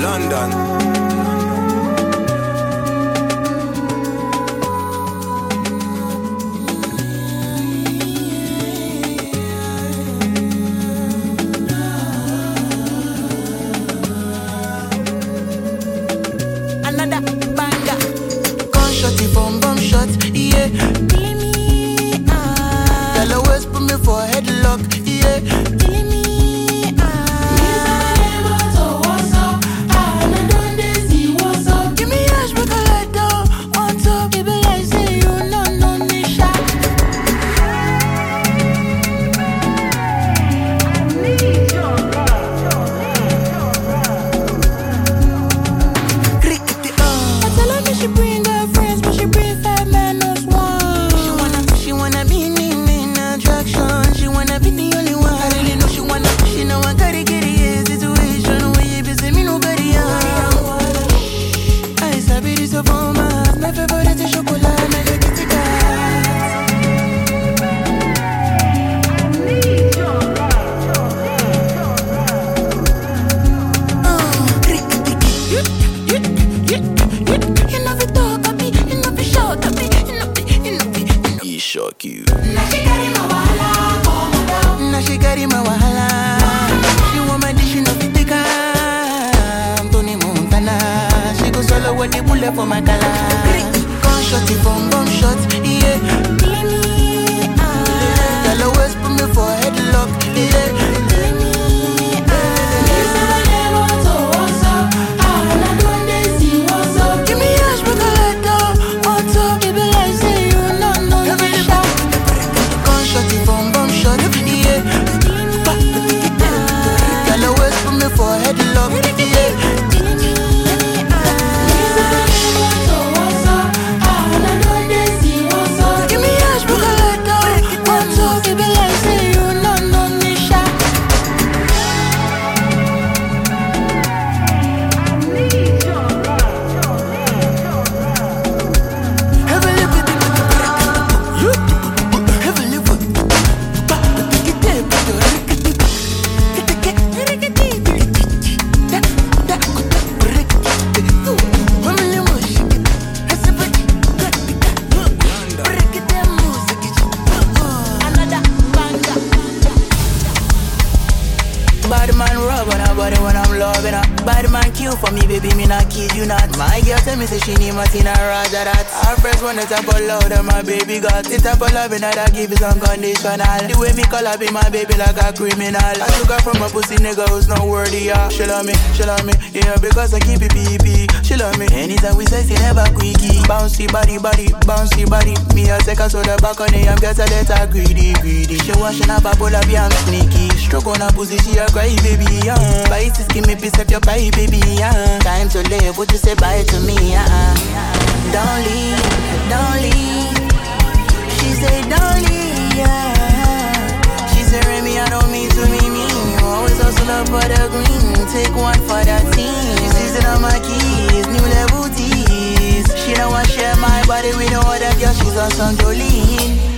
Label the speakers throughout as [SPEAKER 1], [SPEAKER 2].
[SPEAKER 1] London.
[SPEAKER 2] She go solo with the bullet for my collar. Gunshot, it from gun shot, yeah. Killing me, ah. Girl always put me for headlock, yeah. Me, ah. Give kid you not. Me say she need my and Roger that. Her friends want to tap all loud and my baby got it tap all loving her that give it some unconditional. The way me call her be my baby like a criminal. I took her from a pussy nigga who's not worthy, yeah. She love me, she love me, yeah, because I keep it PP. She love me, anytime we say she never quickie. Bouncy body, body, bouncy body. Me I take her so the back on I'm get a let her greedy, greedy. She washing up a pull up, yeah, sneaky. Stroke on her pussy, she a cry, baby, yeah. Spicy skin me piece up your pie, baby, yeah. Time to live, would you say bye to me, yeah? Don't leave, don't leave. She say don't leave, yeah. She say Remy, I don't mean to be mean. You always hustle up for the green. Take one for the team. She season on my keys, new level tees. She don't want share my body with no other girl. She's on Jolene.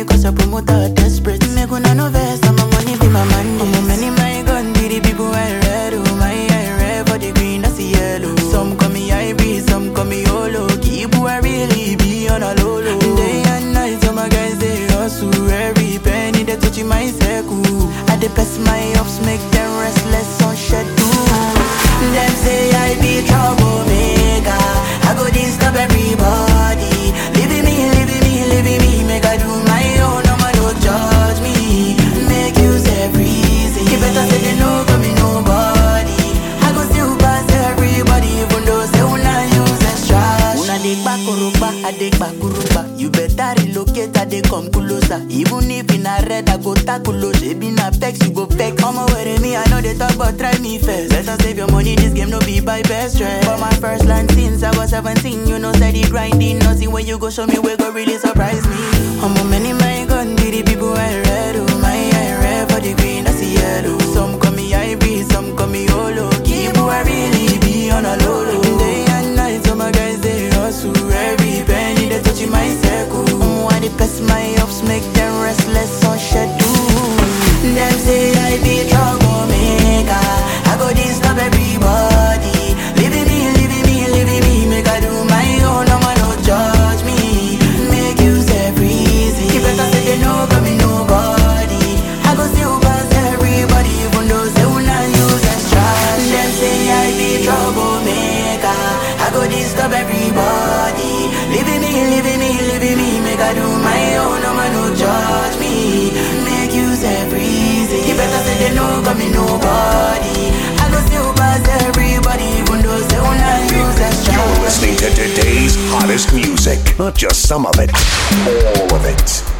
[SPEAKER 2] mi casa por montar I know they talk, but try me first. Let us save your money, this game no be by best friend. For my first line since I was 17, you know, steady grinding. Nothing when you go show me where go really surprise me. I'm a many, my gun, did the people I read. Oh, my eye red for the green, that's the yellow. Some call me Ivy, some call me Olo. Keep I really be on a low low. Day and night, all my guys, they hustle. Every penny, they touching my circle. Um, why they pass my ups, make them restless on shed them say I be trouble maker. I go disturb everybody. Living me, living me, living me. Make I do my own. No one no judge me. Make you say easy. Keep it say they know, but me nobody. I go still pass everybody, even though they will not use and trust. Them say I be trouble maker. I go disturb everybody. Living me, living me, living me. Make I do my own. No one no judge me. Make you better say they know, got me nobody. I go pass everybody, even those they use.
[SPEAKER 1] You're listening to today's hottest music, not just some of it, all of it.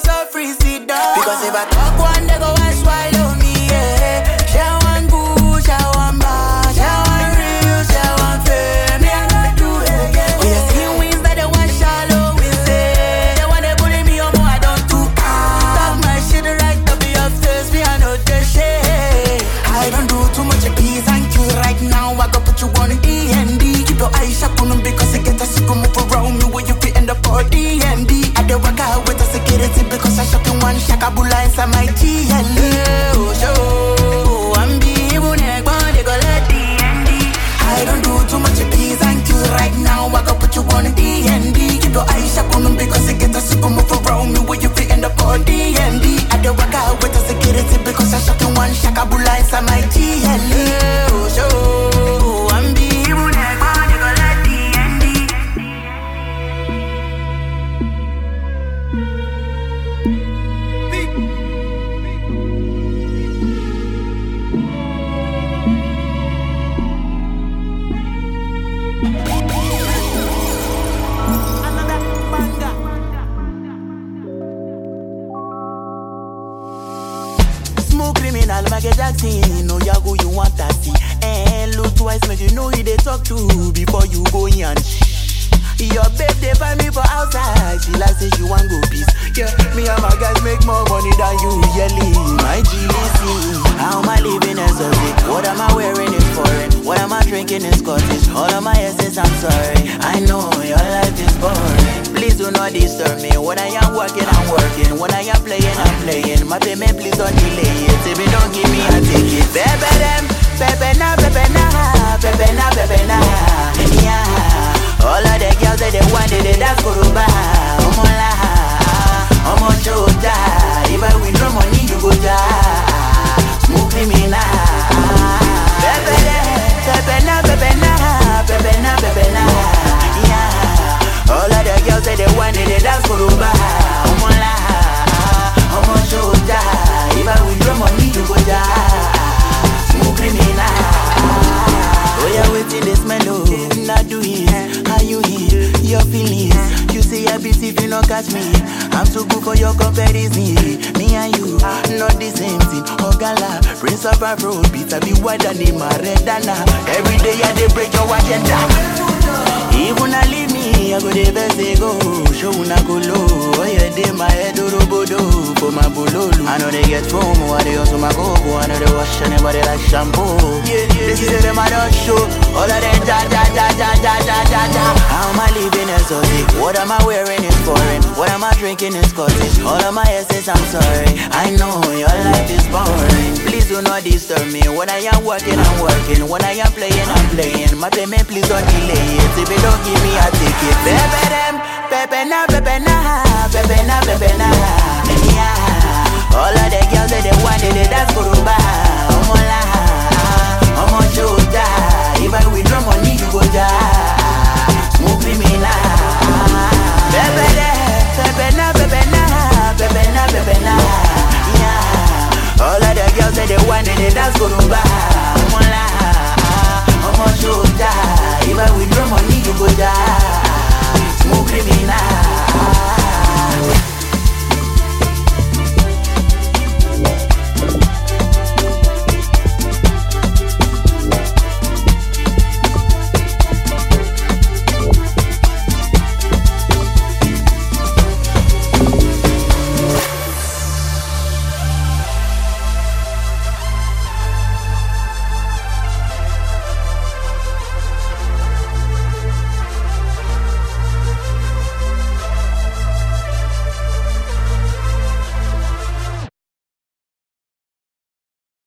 [SPEAKER 2] so free, sit down. Because if I talk one, they go one shakabula inside my TL. Know who they talk to before you go in. Your babe they find me for outside. She like say she want go peace. Yeah, me and my guys make more money than you yearly. My GDC. How am I living exotic? What am I wearing is foreign? What am I drinking is Scottish? All of my essence, I'm sorry. I know your life is boring. Please do not disturb me. When I am working, I'm working. When I am playing, I'm playing. My payment, please don't delay it. You don't give me a ticket, baby them, baby na, baby bebena, bebena, yeah. All of the girls that they want, they dance kuruba, omo omochota. If I win withdraw money, you go die. Smoke criminal. Bebena, bebena, bebena, bebena, bebena, yeah. All of the girls that they want, they dance Prince of Afro, beat I be wider than Maradona. Every day I dey break your agenda. Even I leave me, I go the best they go. Show una go low. Oh yeah, they my head oh, robodo for my bololo. I know they get promo, oh, I they also my go. Oh, I know they wash anybody like shampoo. Yeah, yeah, this is them I don't show. All of them da da da da da da da da. How am I living exotic? What am I wearing is foreign? What am I drinking is Scottish? All of my essence, I'm sorry. I know your life is boring not disturb me. When I am working, I'm working. When I am playing, I'm playing. My payment, please don't delay it. If you don't give me a ticket Pepe them, pepe na, pepe na Pepe na, pepe na, yeah. All of the girls that they want, they dance kuruba Omola, omo la, omo chuta If I withdraw money, you go die. não lá.